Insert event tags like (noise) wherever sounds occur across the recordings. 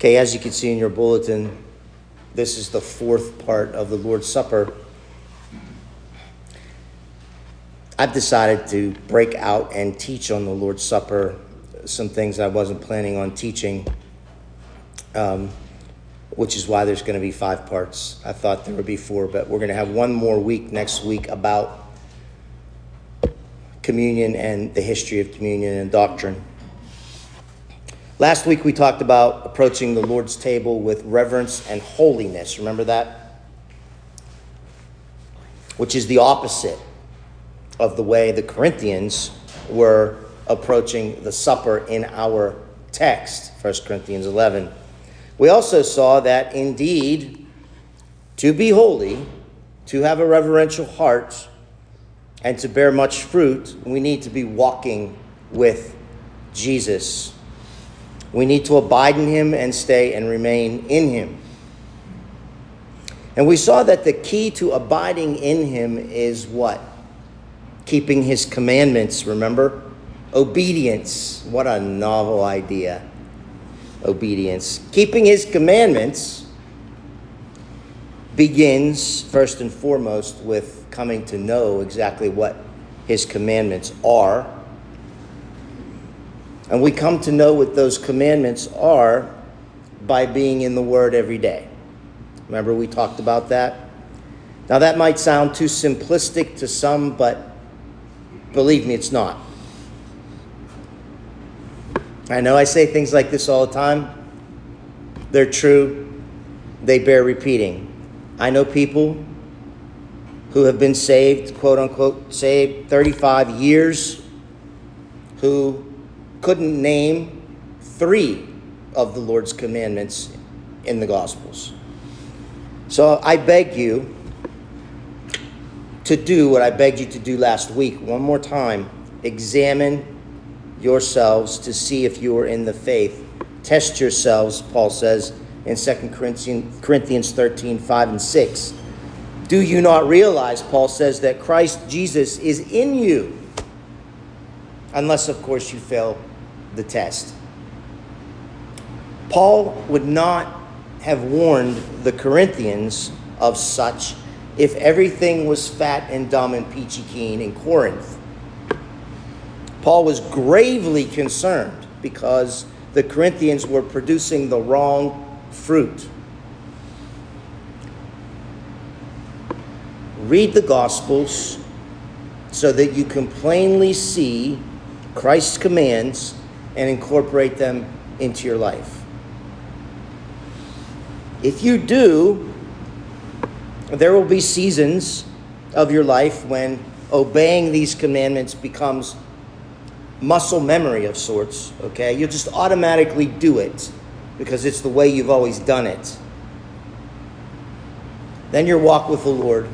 Okay, as you can see in your bulletin, this is the fourth part of the Lord's Supper. I've decided to break out and teach on the Lord's Supper some things I wasn't planning on teaching, um, which is why there's going to be five parts. I thought there would be four, but we're going to have one more week next week about communion and the history of communion and doctrine. Last week we talked about approaching the Lord's table with reverence and holiness. Remember that? Which is the opposite of the way the Corinthians were approaching the supper in our text, 1 Corinthians 11. We also saw that indeed, to be holy, to have a reverential heart, and to bear much fruit, we need to be walking with Jesus. We need to abide in him and stay and remain in him. And we saw that the key to abiding in him is what? Keeping his commandments, remember? Obedience. What a novel idea. Obedience. Keeping his commandments begins, first and foremost, with coming to know exactly what his commandments are and we come to know what those commandments are by being in the Word every day. Remember, we talked about that? Now, that might sound too simplistic to some, but believe me, it's not. I know I say things like this all the time. They're true, they bear repeating. I know people who have been saved, quote unquote, saved 35 years, who couldn't name three of the Lord's commandments in the Gospels. So I beg you to do what I begged you to do last week one more time. Examine yourselves to see if you are in the faith. Test yourselves, Paul says in 2 Corinthians 13 5 and 6. Do you not realize, Paul says, that Christ Jesus is in you? Unless, of course, you fail the test. Paul would not have warned the Corinthians of such if everything was fat and dumb and peachy keen in Corinth. Paul was gravely concerned because the Corinthians were producing the wrong fruit. Read the Gospels so that you can plainly see Christ's commands and incorporate them into your life. If you do, there will be seasons of your life when obeying these commandments becomes muscle memory of sorts, okay? You'll just automatically do it because it's the way you've always done it. Then your walk with the Lord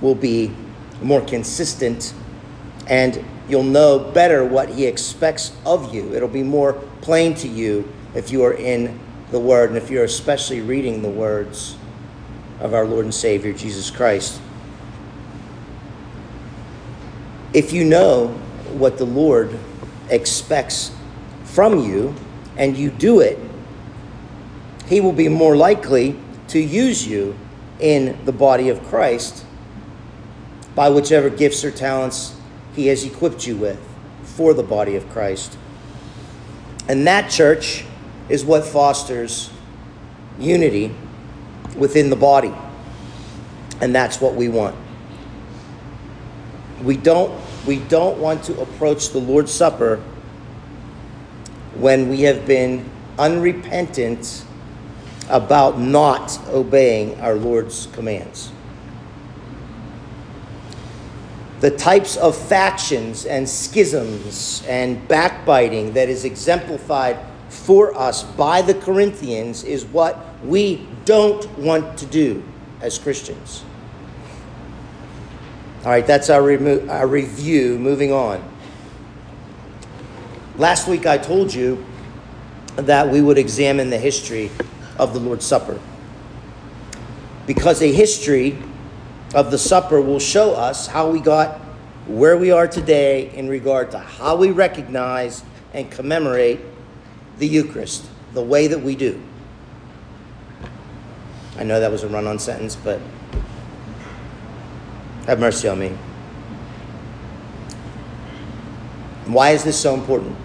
will be more consistent and you'll know better what he expects of you. It'll be more plain to you if you are in the Word and if you're especially reading the words of our Lord and Savior Jesus Christ. If you know what the Lord expects from you and you do it, he will be more likely to use you in the body of Christ by whichever gifts or talents he has equipped you with for the body of Christ. And that church is what fosters unity within the body. And that's what we want. We don't we don't want to approach the Lord's Supper when we have been unrepentant about not obeying our Lord's commands the types of factions and schisms and backbiting that is exemplified for us by the Corinthians is what we don't want to do as Christians. All right, that's our, remo- our review. Moving on. Last week I told you that we would examine the history of the Lord's Supper. Because a history of the supper will show us how we got where we are today in regard to how we recognize and commemorate the Eucharist, the way that we do. I know that was a run on sentence, but have mercy on me. Why is this so important?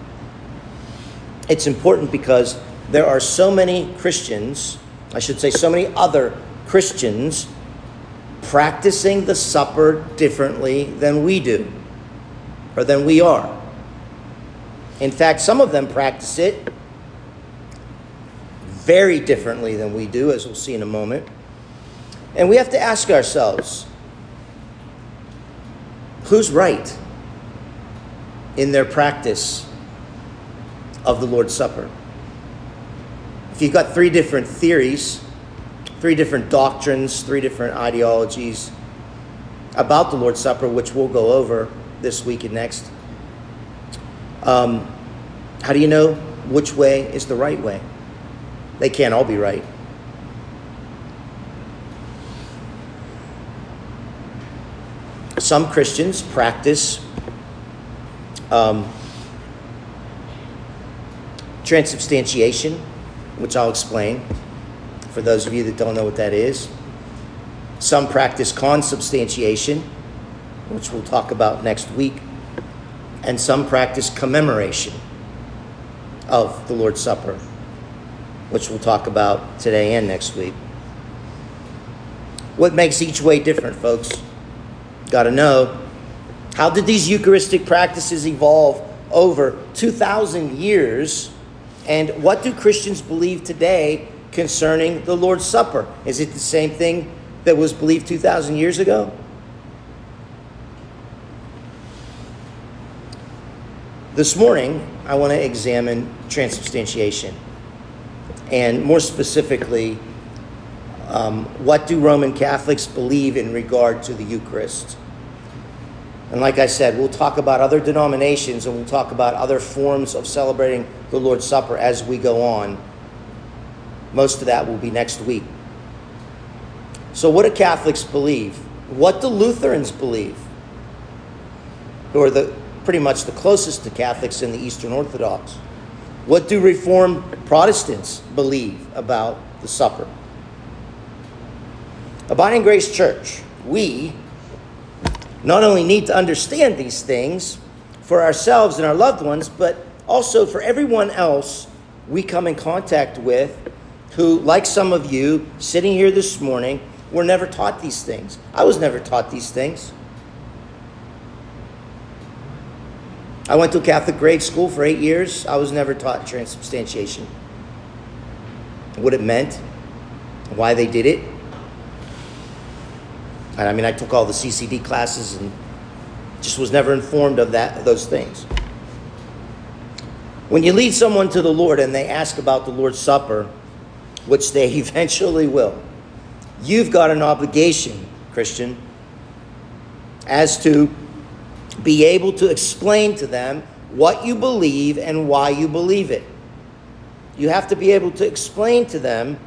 It's important because there are so many Christians, I should say, so many other Christians practicing the supper differently than we do, or than we are. In fact, some of them practice it very differently than we do, as we'll see in a moment. And we have to ask ourselves who's right in their practice of the Lord's Supper? If you've got three different theories, three different doctrines, three different ideologies about the Lord's Supper, which we'll go over this week and next, um, how do you know which way is the right way? They can't all be right. Some Christians practice um, transubstantiation, which I'll explain for those of you that don't know what that is. Some practice consubstantiation, which we'll talk about next week. And some practice commemoration of the Lord's Supper which we'll talk about today and next week. What makes each way different, folks? Got to know. How did these Eucharistic practices evolve over 2,000 years? And what do Christians believe today concerning the Lord's Supper? Is it the same thing that was believed 2,000 years ago? This morning, I want to examine transubstantiation and more specifically, um, what do Roman Catholics believe in regard to the Eucharist? And like I said, we'll talk about other denominations and we'll talk about other forms of celebrating the Lord's Supper as we go on. Most of that will be next week. So, what do Catholics believe? What do Lutherans believe? Who are the pretty much the closest to Catholics in the Eastern Orthodox? What do Reformed Protestants believe about the supper? Abiding Grace Church, we not only need to understand these things for ourselves and our loved ones, but also for everyone else we come in contact with who, like some of you sitting here this morning, were never taught these things. I was never taught these things. I went to a Catholic grade school for eight years. I was never taught transubstantiation. What it meant, why they did it. And I mean, I took all the CCD classes and just was never informed of that those things. When you lead someone to the Lord and they ask about the Lord's Supper, which they (laughs) eventually will, you've got an obligation, Christian, as to be able to explain to them what you believe and why you believe it. You have to be able to explain to them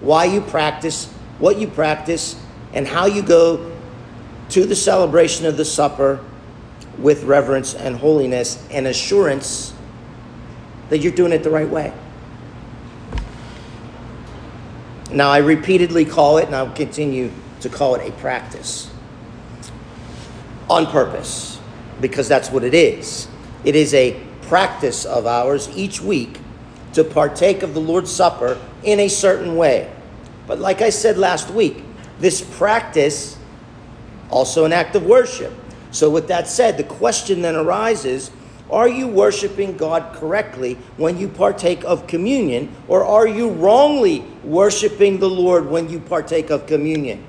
why you practice, what you practice, and how you go to the celebration of the supper with reverence and holiness and assurance that you're doing it the right way. Now, I repeatedly call it, and I'll continue to call it a practice on purpose because that's what it is. It is a practice of ours each week to partake of the Lord's Supper in a certain way. But like I said last week, this practice also an act of worship. So with that said, the question then arises, are you worshiping God correctly when you partake of communion or are you wrongly worshiping the Lord when you partake of communion?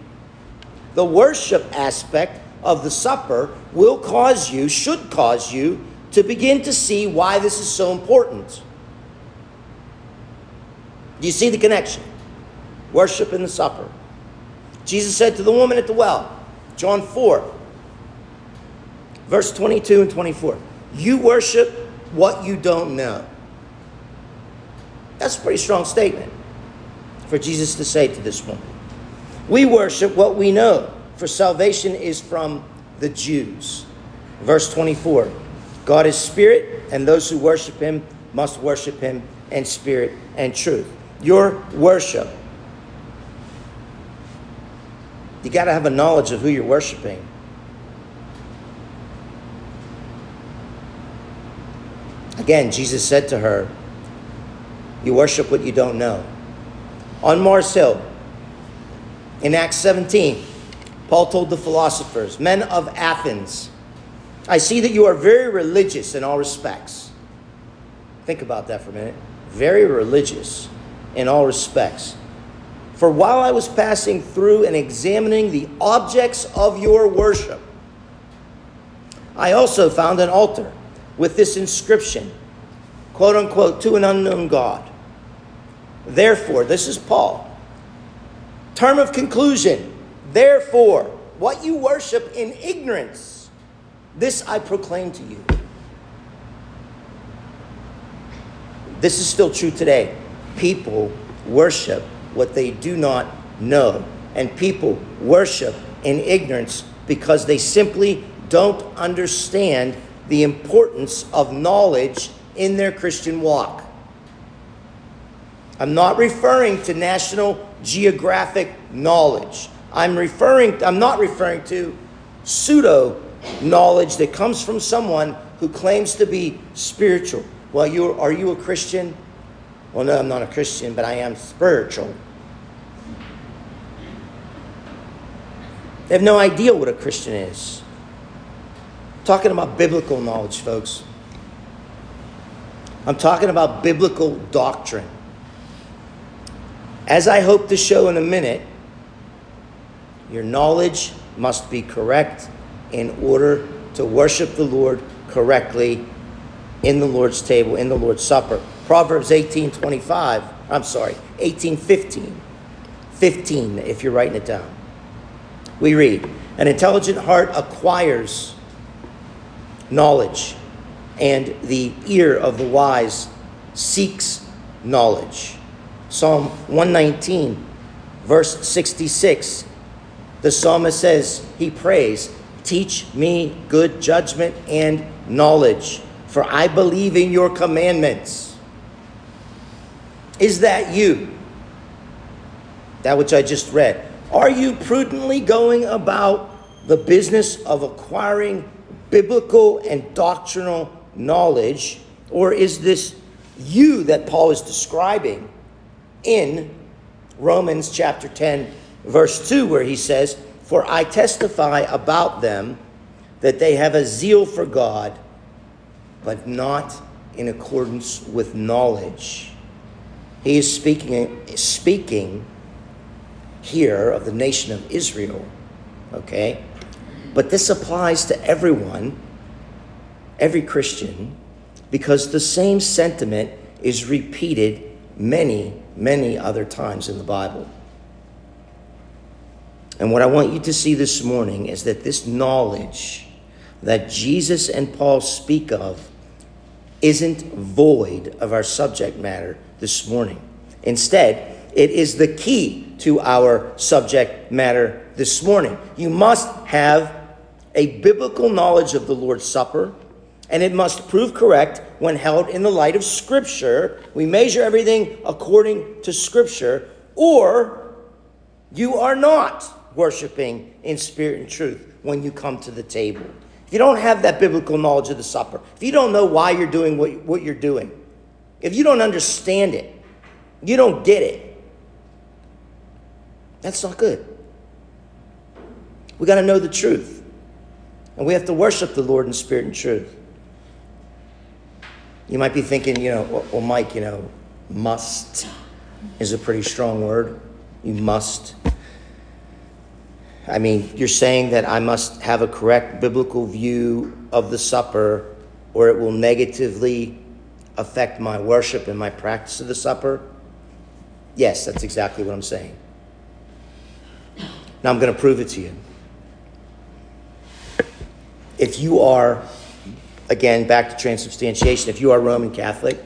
The worship aspect of the supper will cause you, should cause you, to begin to see why this is so important. Do you see the connection? Worship in the supper. Jesus said to the woman at the well, John 4, verse 22 and 24, You worship what you don't know. That's a pretty strong statement for Jesus to say to this woman. We worship what we know for salvation is from the Jews. Verse 24 God is spirit, and those who worship him must worship him in spirit and truth. Your worship You got to have a knowledge of who you're worshiping. Again, Jesus said to her, You worship what you don't know. On Mars Hill, in Acts 17, Paul told the philosophers, Men of Athens, I see that you are very religious in all respects. Think about that for a minute. Very religious in all respects. For while I was passing through and examining the objects of your worship, I also found an altar with this inscription, quote unquote, to an unknown God. Therefore, this is Paul. Term of conclusion. Therefore, what you worship in ignorance, this I proclaim to you. This is still true today. People worship what they do not know, and people worship in ignorance because they simply don't understand the importance of knowledge in their Christian walk. I'm not referring to National Geographic knowledge. I'm referring I'm not referring to pseudo knowledge that comes from someone who claims to be spiritual. Well, you are you a Christian? Well, no, I'm not a Christian, but I am spiritual. They have no idea what a Christian is talking about biblical knowledge, folks. I'm talking about biblical doctrine. As I hope to show in a minute, your knowledge must be correct in order to worship the Lord correctly in the Lord's table, in the Lord's Supper. Proverbs 18 25, I'm sorry, 18 15. 15, if you're writing it down. We read, An intelligent heart acquires knowledge, and the ear of the wise seeks knowledge. Psalm 119, verse 66, the psalmist says, He prays, Teach me good judgment and knowledge, for I believe in your commandments. Is that you? That which I just read. Are you prudently going about the business of acquiring biblical and doctrinal knowledge? Or is this you that Paul is describing in Romans chapter 10, verse 2, where he says, For I testify about them that they have a zeal for God, but not in accordance with knowledge. He is speaking, speaking here of the nation of Israel, okay? But this applies to everyone, every Christian, because the same sentiment is repeated many, many other times in the Bible. And what I want you to see this morning is that this knowledge that Jesus and Paul speak of isn't void of our subject matter this morning. Instead, it is the key to our subject matter this morning. You must have a biblical knowledge of the Lord's Supper, and it must prove correct when held in the light of Scripture. We measure everything according to Scripture, or you are not worshiping in spirit and truth when you come to the table. If you don't have that biblical knowledge of the supper, if you don't know why you're doing what, what you're doing, if you don't understand it, you don't get it, that's not good. We got to know the truth. And we have to worship the Lord in spirit and truth. You might be thinking, you know, well, Mike, you know, must is a pretty strong word. You must. I mean, you're saying that I must have a correct biblical view of the supper or it will negatively affect my worship and my practice of the supper? Yes, that's exactly what I'm saying. Now I'm going to prove it to you if you are, again, back to transubstantiation, if you are Roman Catholic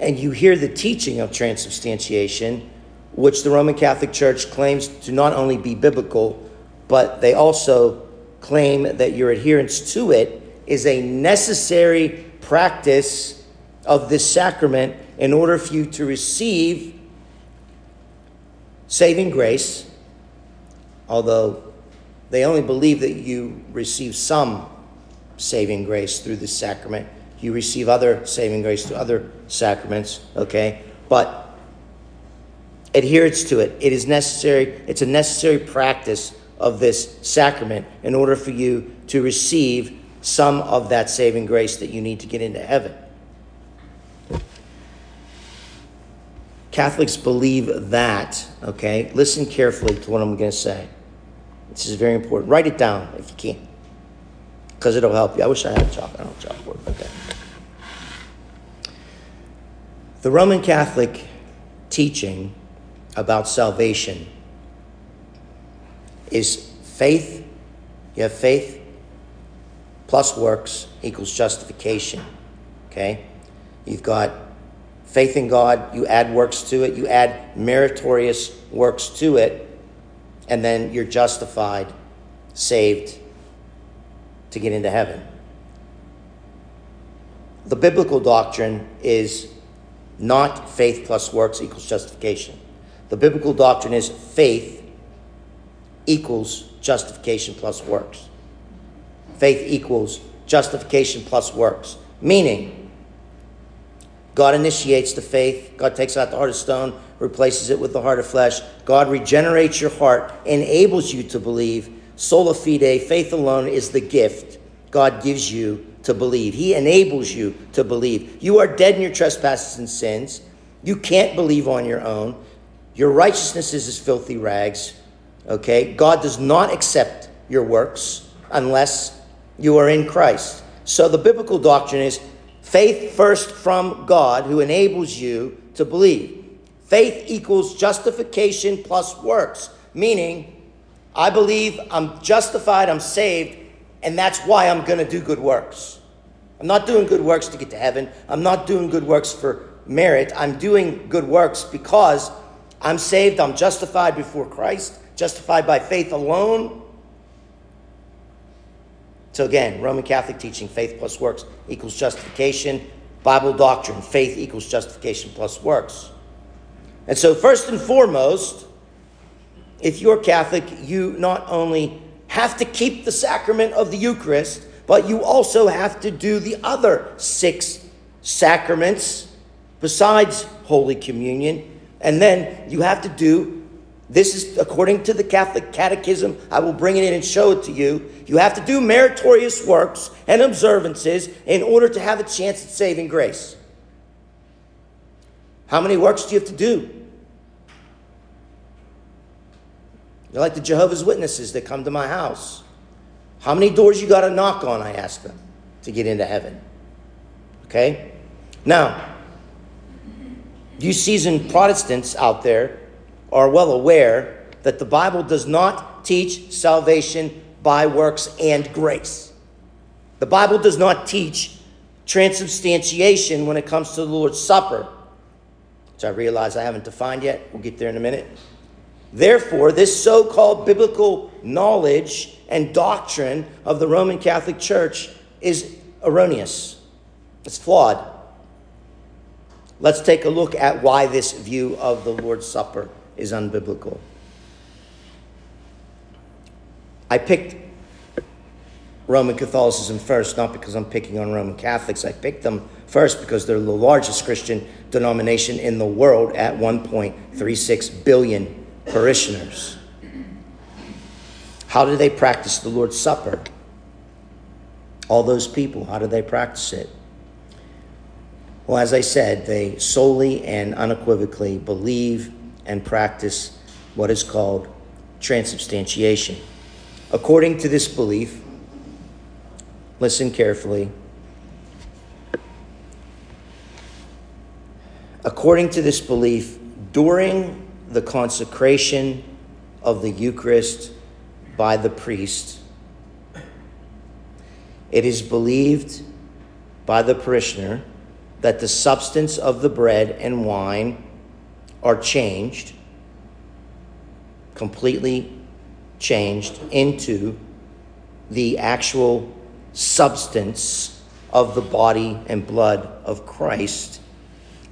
and you hear the teaching of transubstantiation, which the Roman Catholic Church claims to not only be biblical, but they also claim that your adherence to it is a necessary practice of this sacrament in order for you to receive saving grace although they only believe that you receive some saving grace through the sacrament. You receive other saving grace through other sacraments, okay? But adherence to it, it is necessary, it's a necessary practice of this sacrament in order for you to receive some of that saving grace that you need to get into heaven. Catholics believe that, okay? Listen carefully to what I'm going to say. This is very important. Write it down if you can, because it'll help you. I wish I had a chalk. I don't have a chalkboard. Okay. The Roman Catholic teaching about salvation is faith. You have faith plus works equals justification. Okay? You've got faith in God, you add works to it, you add meritorious works to it, and then you're justified, saved to get into heaven. The biblical doctrine is not faith plus works equals justification. The biblical doctrine is faith equals justification plus works. Faith equals justification plus works. Meaning, God initiates the faith, God takes out the heart of stone, replaces it with the heart of flesh. God regenerates your heart, enables you to believe. Sola fide, faith alone is the gift God gives you to believe. He enables you to believe. You are dead in your trespasses and sins. You can't believe on your own. Your righteousness is as filthy rags. Okay? God does not accept your works unless you are in Christ. So the biblical doctrine is faith first from God who enables you to believe. Faith equals justification plus works, meaning I believe I'm justified, I'm saved, and that's why I'm going to do good works. I'm not doing good works to get to heaven. I'm not doing good works for merit. I'm doing good works because I'm saved, I'm justified before Christ, justified by faith alone. So again, Roman Catholic teaching, faith plus works equals justification. Bible doctrine, faith equals justification plus works. And so, first and foremost, if you're Catholic, you not only have to keep the sacrament of the Eucharist, but you also have to do the other six sacraments besides Holy Communion. And then you have to do this is according to the Catholic Catechism. I will bring it in and show it to you. You have to do meritorious works and observances in order to have a chance at saving grace. How many works do you have to do? You're like the Jehovah's Witnesses that come to my house. How many doors you got to knock on, I ask them, to get into heaven? Okay? Now, you seasoned Protestants out there are well aware that the Bible does not teach salvation by works and grace. The Bible does not teach transubstantiation when it comes to the Lord's Supper, which I realize I haven't defined yet. We'll get there in a minute. Therefore, this so called biblical knowledge and doctrine of the Roman Catholic Church is erroneous, it's flawed. Let's take a look at why this view of the Lord's Supper is unbiblical. I picked Roman Catholicism first, not because I'm picking on Roman Catholics. I picked them first because they're the largest Christian denomination in the world at 1.36 billion parishioners. How do they practice the Lord's Supper? All those people, how do they practice it? Well, as I said, they solely and unequivocally believe and practice what is called transubstantiation. According to this belief, listen carefully. According to this belief, during the consecration of the Eucharist by the priest, it is believed by the parishioner that the substance of the bread and wine are changed, completely changed into the actual substance of the body and blood of Christ,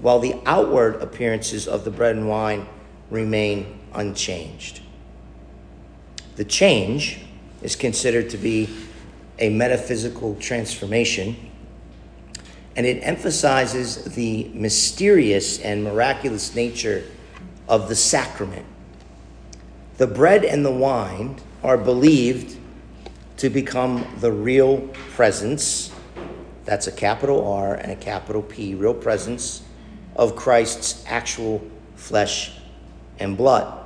while the outward appearances of the bread and wine remain unchanged. The change is considered to be a metaphysical transformation, and it emphasizes the mysterious and miraculous nature of the sacrament. The bread and the wine are believed to become the real presence. That's a capital R and a capital P, real presence of Christ's actual flesh and blood.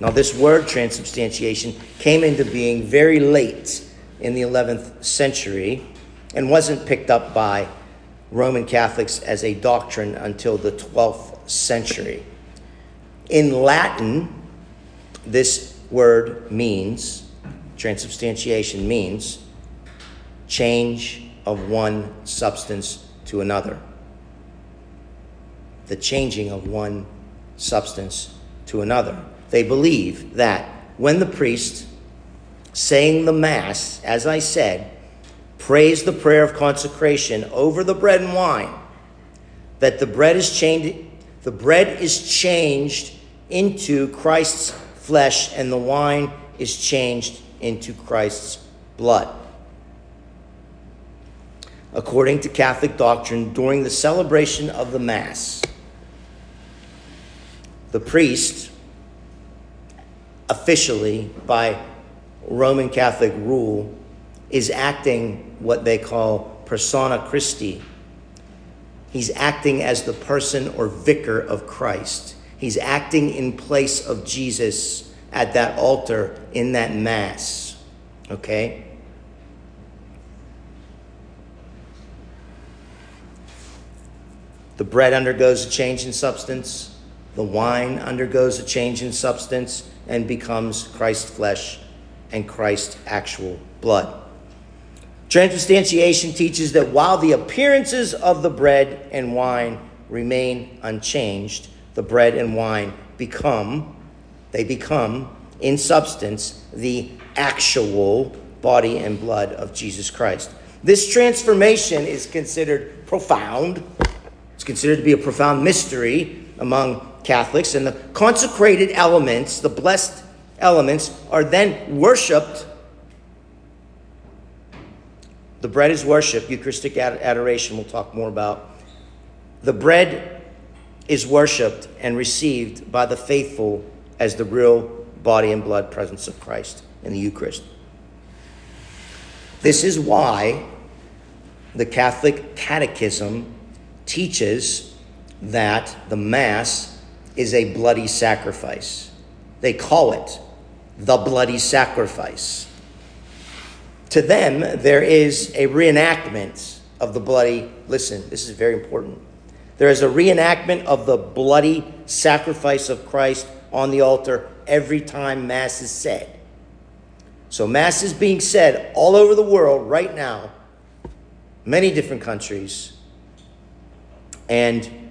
Now, this word transubstantiation came into being very late in the 11th century and wasn't picked up by Roman Catholics as a doctrine until the 12th century. In Latin, this word means, transubstantiation means, change of one substance to another. The changing of one substance to another. They believe that when the priest, saying the Mass, as I said, prays the prayer of consecration over the bread and wine, that the bread is changed, the bread is changed into Christ's flesh and the wine is changed into Christ's blood. According to Catholic doctrine, during the celebration of the Mass, the priest officially by Roman Catholic rule is acting what they call persona Christi. He's acting as the person or vicar of Christ. He's acting in place of Jesus at that altar in that Mass. Okay? The bread undergoes a change in substance, the wine undergoes a change in substance and becomes Christ's flesh and Christ's actual blood. Transubstantiation teaches that while the appearances of the bread and wine remain unchanged, the bread and wine become, they become, in substance, the actual body and blood of Jesus Christ. This transformation is considered profound. It's considered to be a profound mystery among Catholics, and the consecrated elements, the blessed elements, are then worshiped. The bread is worship, Eucharistic adoration, we'll talk more about. The bread is worshiped and received by the faithful as the real body and blood presence of Christ in the Eucharist. This is why the Catholic Catechism teaches that the Mass is a bloody sacrifice. They call it the bloody sacrifice. To them, there is a reenactment of the bloody, listen, this is very important. There is a reenactment of the bloody sacrifice of Christ on the altar every time Mass is said. So, Mass is being said all over the world right now, many different countries, and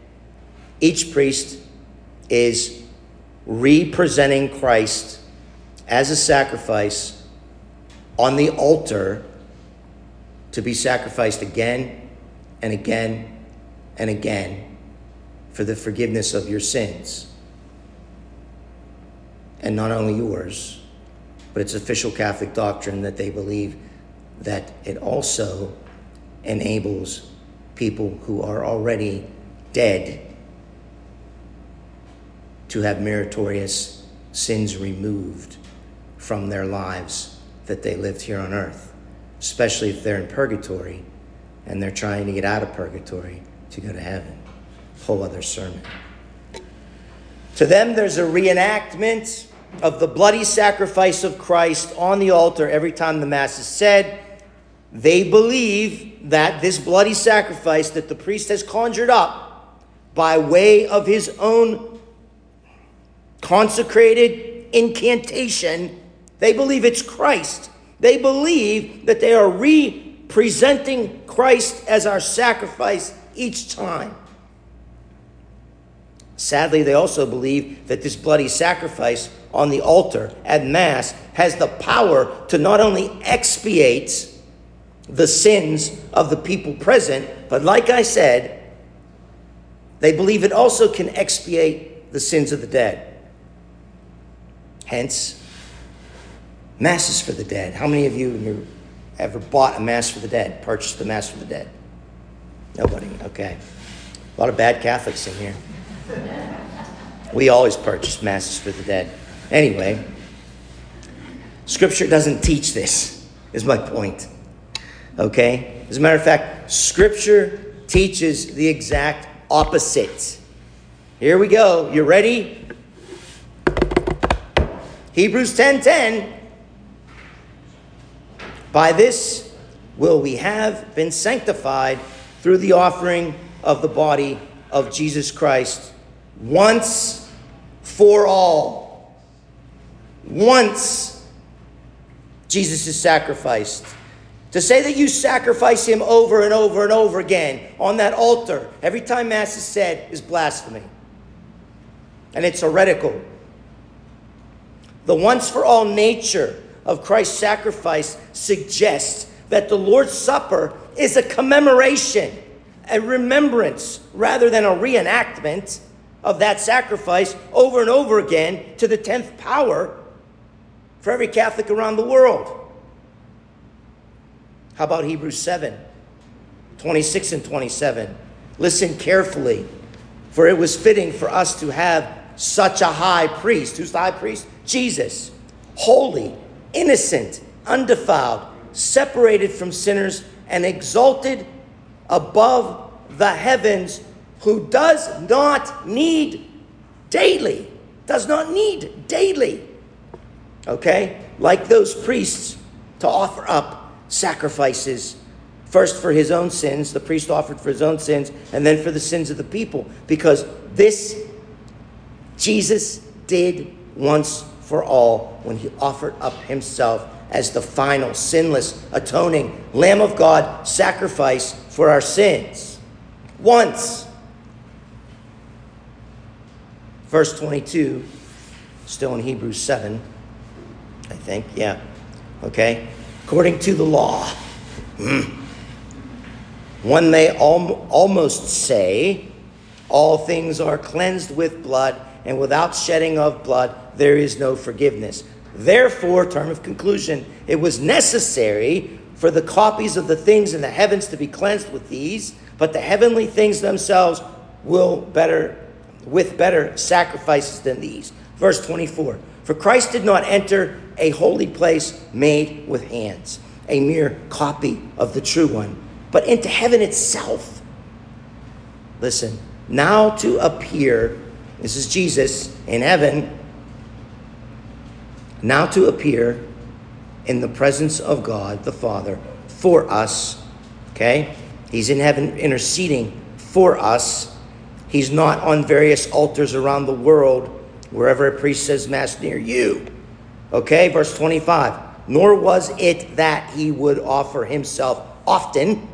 each priest is representing Christ as a sacrifice on the altar to be sacrificed again and again and again for the forgiveness of your sins. And not only yours, but it's official Catholic doctrine that they believe that it also enables people who are already dead to have meritorious sins removed from their lives that they lived here on earth, especially if they're in purgatory and they're trying to get out of purgatory to go to heaven. Whole other sermon. To them, there's a reenactment of the bloody sacrifice of Christ on the altar every time the Mass is said. They believe that this bloody sacrifice that the priest has conjured up by way of his own consecrated incantation, they believe it's Christ. They believe that they are representing Christ as our sacrifice each time. Sadly, they also believe that this bloody sacrifice on the altar at Mass has the power to not only expiate the sins of the people present, but like I said, they believe it also can expiate the sins of the dead. Hence, Masses for the dead. How many of you ever bought a Mass for the dead, purchased a Mass for the dead? Nobody. Okay. A lot of bad Catholics in here. We always purchase Masses for the dead. Anyway, Scripture doesn't teach this, is my point. Okay? As a matter of fact, Scripture teaches the exact opposite. Here we go. You ready? Hebrews 10:10 10, By this will we have been sanctified through the offering of the body of Jesus Christ once for all. Once Jesus is sacrificed. To say that you sacrifice him over and over and over again on that altar every time Mass is said is blasphemy. And it's heretical. The once for all nature of Christ's sacrifice suggests that the Lord's Supper is a commemoration, a remembrance, rather than a reenactment of that sacrifice over and over again to the 10th power for every Catholic around the world. How about Hebrews 7 26 and 27? Listen carefully, for it was fitting for us to have such a high priest. Who's the high priest? Jesus. Holy, innocent, undefiled, separated from sinners, and exalted above the heavens, who does not need daily, does not need daily, okay, like those priests to offer up sacrifices first for his own sins, the priest offered for his own sins, and then for the sins of the people, because this Jesus did once for all when he offered up himself as the final sinless atoning lamb of God sacrifice for our sins. Once. Verse 22, still in Hebrews 7, I think, yeah. Okay? According to the law, hmm, one may al- almost say, all things are cleansed with blood and without shedding of blood, there is no forgiveness. Therefore, term of conclusion, it was necessary for the copies of the things in the heavens to be cleansed with these, but the heavenly things themselves will better with better sacrifices than these. Verse 24. For Christ did not enter a holy place made with hands, a mere copy of the true one, but into heaven itself. Listen, now to appear this is Jesus in heaven, now to appear in the presence of God the Father for us. Okay? He's in heaven interceding for us. He's not on various altars around the world wherever a priest says Mass near you. Okay? Verse 25. Nor was it that he would offer himself often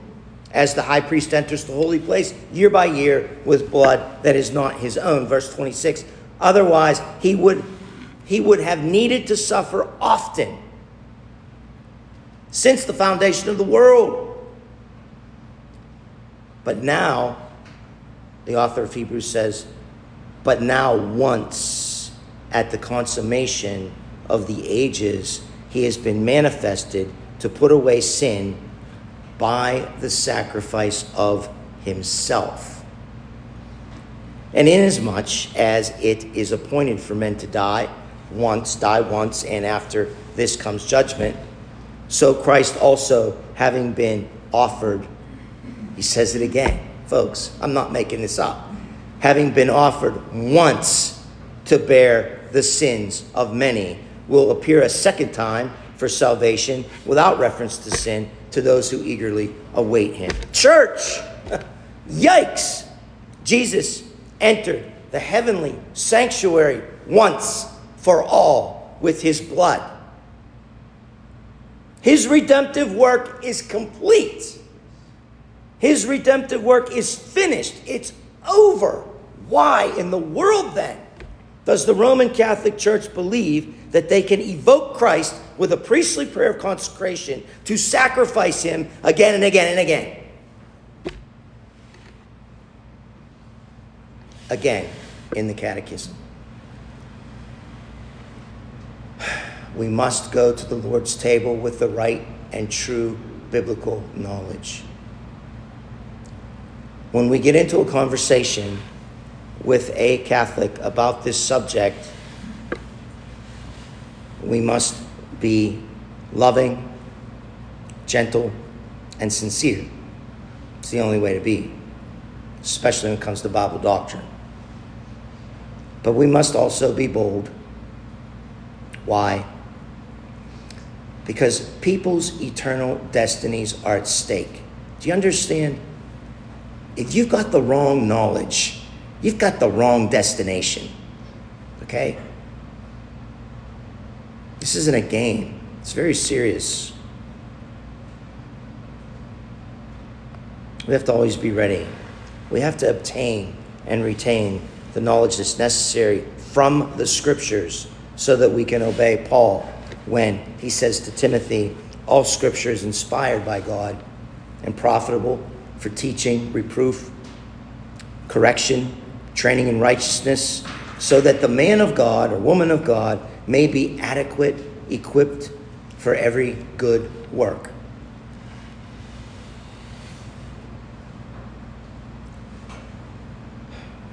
as the high priest enters the holy place year by year with blood that is not his own. Verse 26. Otherwise, he would, he would have needed to suffer often since the foundation of the world. But now, the author of Hebrews says, but now once at the consummation of the ages, he has been manifested to put away sin by the sacrifice of himself. And inasmuch as it is appointed for men to die once, die once, and after this comes judgment, so Christ also, having been offered, he says it again, folks, I'm not making this up, having been offered once to bear the sins of many, will appear a second time for salvation without reference to sin to those who eagerly await him. Church, (laughs) yikes! Jesus entered the heavenly sanctuary once for all with his blood. His redemptive work is complete. His redemptive work is finished. It's over. Why in the world then does the Roman Catholic Church believe that they can evoke Christ with a priestly prayer of consecration to sacrifice him again and again and again. Again in the catechism. (sighs) we must go to the Lord's table with the right and true biblical knowledge. When we get into a conversation with a Catholic about this subject, we must be loving, gentle, and sincere. It's the only way to be, especially when it comes to Bible doctrine. But we must also be bold. Why? Because people's eternal destinies are at stake. Do you understand? If you've got the wrong knowledge, you've got the wrong destination. Okay? This isn't a game, it's very serious. We have to always be ready. We have to obtain and retain the knowledge that's necessary from the scriptures so that we can obey Paul when he says to Timothy, All scripture is inspired by God and profitable for teaching, reproof, correction, training in righteousness, so that the man of God or woman of God may be adequate, equipped for every good work.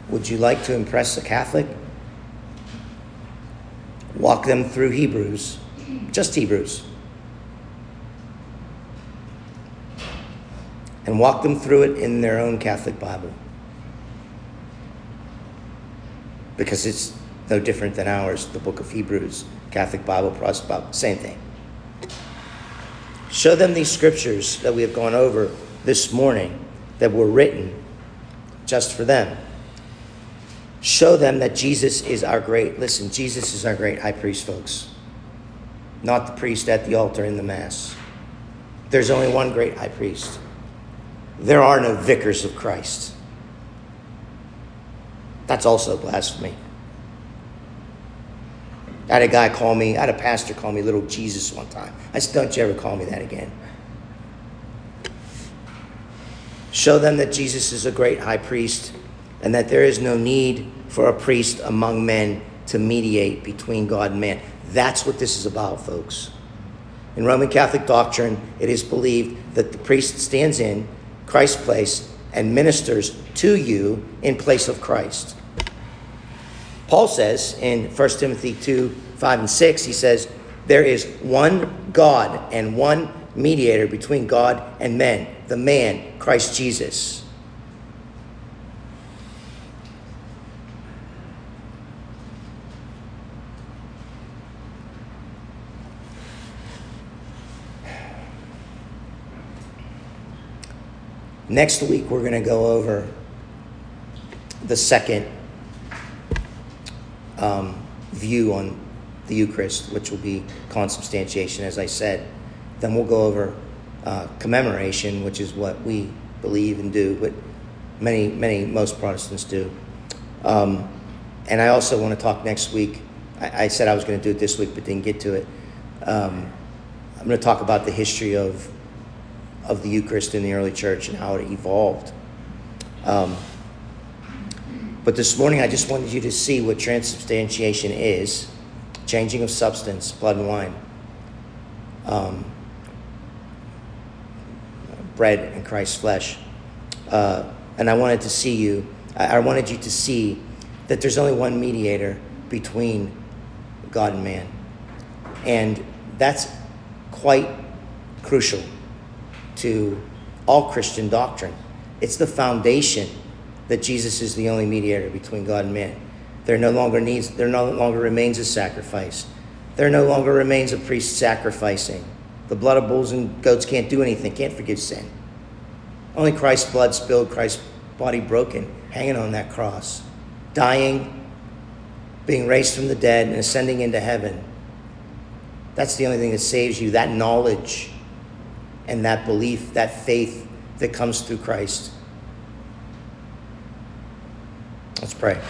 Would you like to impress a Catholic? Walk them through Hebrews, just Hebrews. And walk them through it in their own Catholic Bible. Because it's no different than ours, the book of Hebrews, Catholic Bible, Protestant Bible, same thing. Show them these scriptures that we have gone over this morning that were written just for them show them that Jesus is our great, listen, Jesus is our great high priest, folks, not the priest at the altar in the Mass. There's only one great high priest. There are no vicars of Christ. That's also blasphemy. I had a guy call me, I had a pastor call me little Jesus one time. I said, Don't you ever call me that again. Show them that Jesus is a great high priest and that there is no need for a priest among men to mediate between God and man. That's what this is about, folks. In Roman Catholic doctrine, it is believed that the priest stands in Christ's place and ministers to you in place of Christ. Paul says in 1 Timothy 2 5 and 6, he says, There is one God and one mediator between God and men, the man, Christ Jesus. Next week, we're going to go over the second um, view on the Eucharist, which will be consubstantiation, as I said. Then we'll go over uh, commemoration, which is what we believe and do, what many, many, most Protestants do. Um, and I also want to talk next week. I, I said I was going to do it this week, but didn't get to it. Um, I'm going to talk about the history of of the Eucharist in the early church and how it evolved. Um, but this morning, I just wanted you to see what transubstantiation is changing of substance, blood and wine, um, bread and Christ's flesh. Uh, and I wanted to see you, I wanted you to see that there's only one mediator between God and man. And that's quite crucial to all Christian doctrine. It's the foundation that Jesus is the only mediator between God and man. There no longer needs there no longer remains a sacrifice. There no longer remains a priest sacrificing. The blood of bulls and goats can't do anything, can't forgive sin. Only Christ's blood spilled, Christ's body broken, hanging on that cross, dying, being raised from the dead, and ascending into heaven. That's the only thing that saves you, that knowledge and that belief, that faith that comes through Christ. Let's pray.